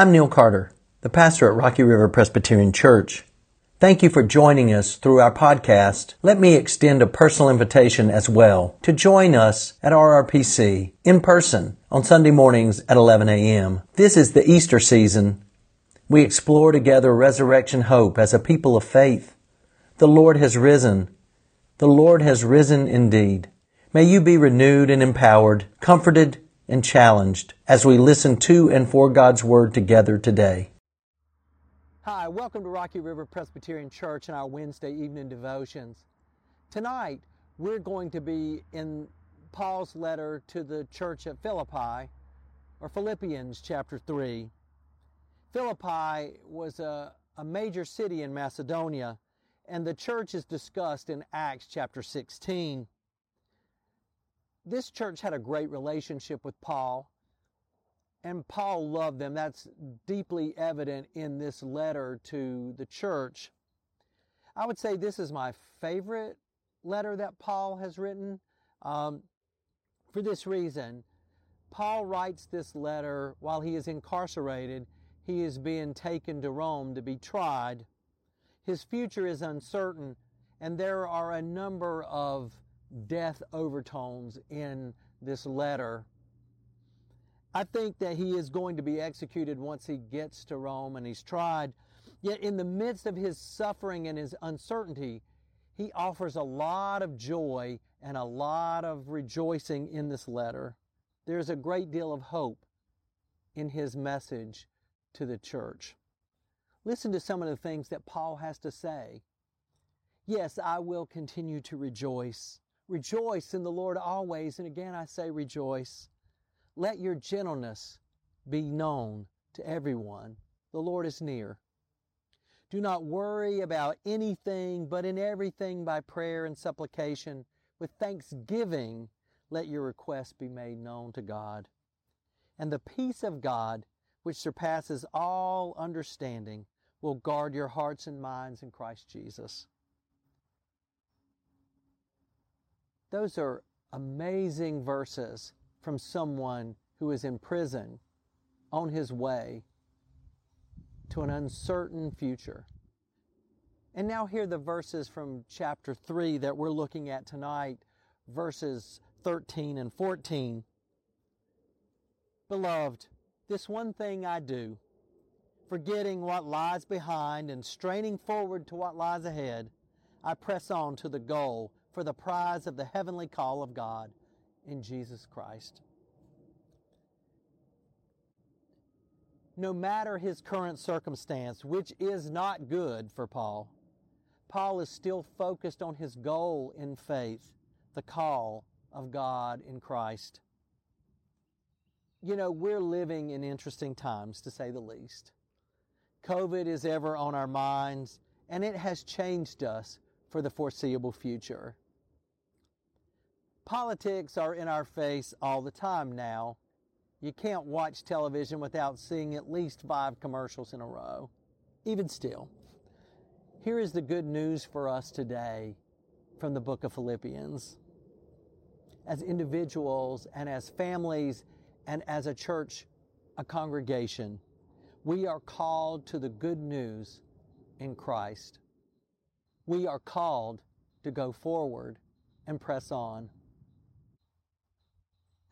I'm Neil Carter, the pastor at Rocky River Presbyterian Church. Thank you for joining us through our podcast. Let me extend a personal invitation as well to join us at RRPC in person on Sunday mornings at 11 a.m. This is the Easter season. We explore together resurrection hope as a people of faith. The Lord has risen. The Lord has risen indeed. May you be renewed and empowered, comforted and challenged as we listen to and for God's Word together today. Hi, welcome to Rocky River Presbyterian Church and our Wednesday evening devotions. Tonight, we're going to be in Paul's letter to the church at Philippi, or Philippians chapter 3. Philippi was a, a major city in Macedonia, and the church is discussed in Acts chapter 16. This church had a great relationship with Paul and Paul loved them. That's deeply evident in this letter to the church. I would say this is my favorite letter that Paul has written. Um, for this reason, Paul writes this letter while he is incarcerated. He is being taken to Rome to be tried. His future is uncertain, and there are a number of death overtones in this letter. I think that he is going to be executed once he gets to Rome and he's tried. Yet, in the midst of his suffering and his uncertainty, he offers a lot of joy and a lot of rejoicing in this letter. There's a great deal of hope in his message to the church. Listen to some of the things that Paul has to say. Yes, I will continue to rejoice. Rejoice in the Lord always. And again, I say rejoice. Let your gentleness be known to everyone. The Lord is near. Do not worry about anything, but in everything by prayer and supplication, with thanksgiving, let your requests be made known to God. And the peace of God, which surpasses all understanding, will guard your hearts and minds in Christ Jesus. Those are amazing verses from someone who is in prison on his way to an uncertain future. And now, here the verses from chapter 3 that we're looking at tonight, verses 13 and 14. Beloved, this one thing I do, forgetting what lies behind and straining forward to what lies ahead, I press on to the goal for the prize of the heavenly call of God in Jesus Christ. No matter his current circumstance, which is not good for Paul, Paul is still focused on his goal in faith, the call of God in Christ. You know, we're living in interesting times, to say the least. COVID is ever on our minds, and it has changed us for the foreseeable future. Politics are in our face all the time now. You can't watch television without seeing at least five commercials in a row. Even still, here is the good news for us today from the book of Philippians. As individuals and as families and as a church, a congregation, we are called to the good news in Christ. We are called to go forward and press on.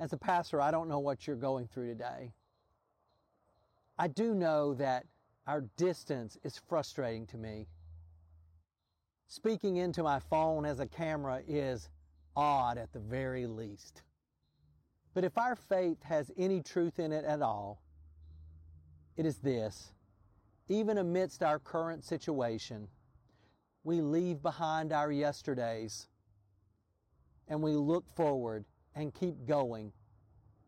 As a pastor, I don't know what you're going through today. I do know that our distance is frustrating to me. Speaking into my phone as a camera is odd at the very least. But if our faith has any truth in it at all, it is this. Even amidst our current situation, we leave behind our yesterdays and we look forward and keep going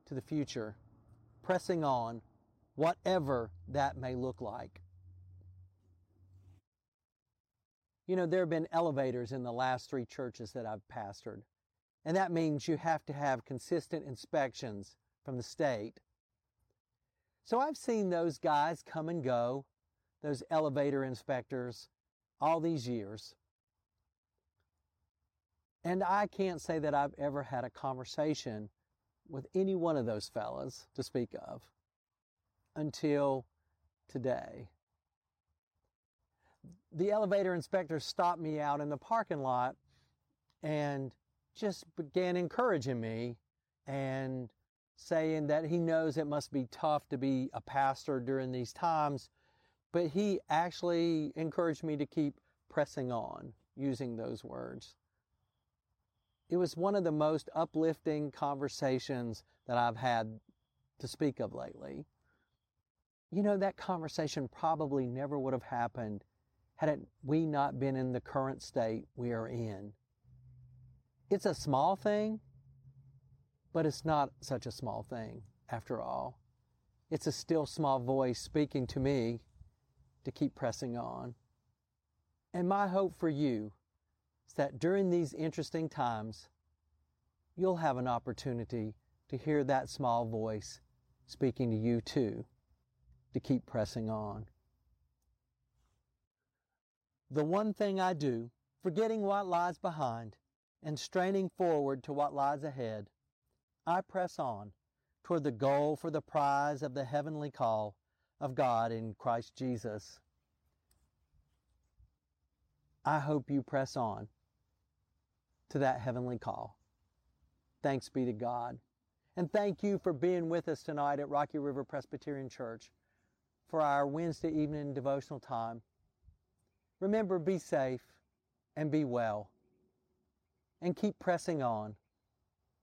to the future, pressing on, whatever that may look like. You know, there have been elevators in the last three churches that I've pastored, and that means you have to have consistent inspections from the state. So I've seen those guys come and go, those elevator inspectors, all these years. And I can't say that I've ever had a conversation with any one of those fellas to speak of until today. The elevator inspector stopped me out in the parking lot and just began encouraging me and saying that he knows it must be tough to be a pastor during these times, but he actually encouraged me to keep pressing on using those words. It was one of the most uplifting conversations that I've had to speak of lately. You know, that conversation probably never would have happened had it, we not been in the current state we are in. It's a small thing, but it's not such a small thing after all. It's a still small voice speaking to me to keep pressing on. And my hope for you is that during these interesting times, you'll have an opportunity to hear that small voice speaking to you too, to keep pressing on. The one thing I do, forgetting what lies behind and straining forward to what lies ahead, I press on toward the goal for the prize of the heavenly call of God in Christ Jesus. I hope you press on to that heavenly call. Thanks be to God. And thank you for being with us tonight at Rocky River Presbyterian Church for our Wednesday evening devotional time. Remember, be safe and be well and keep pressing on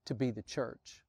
to be the church.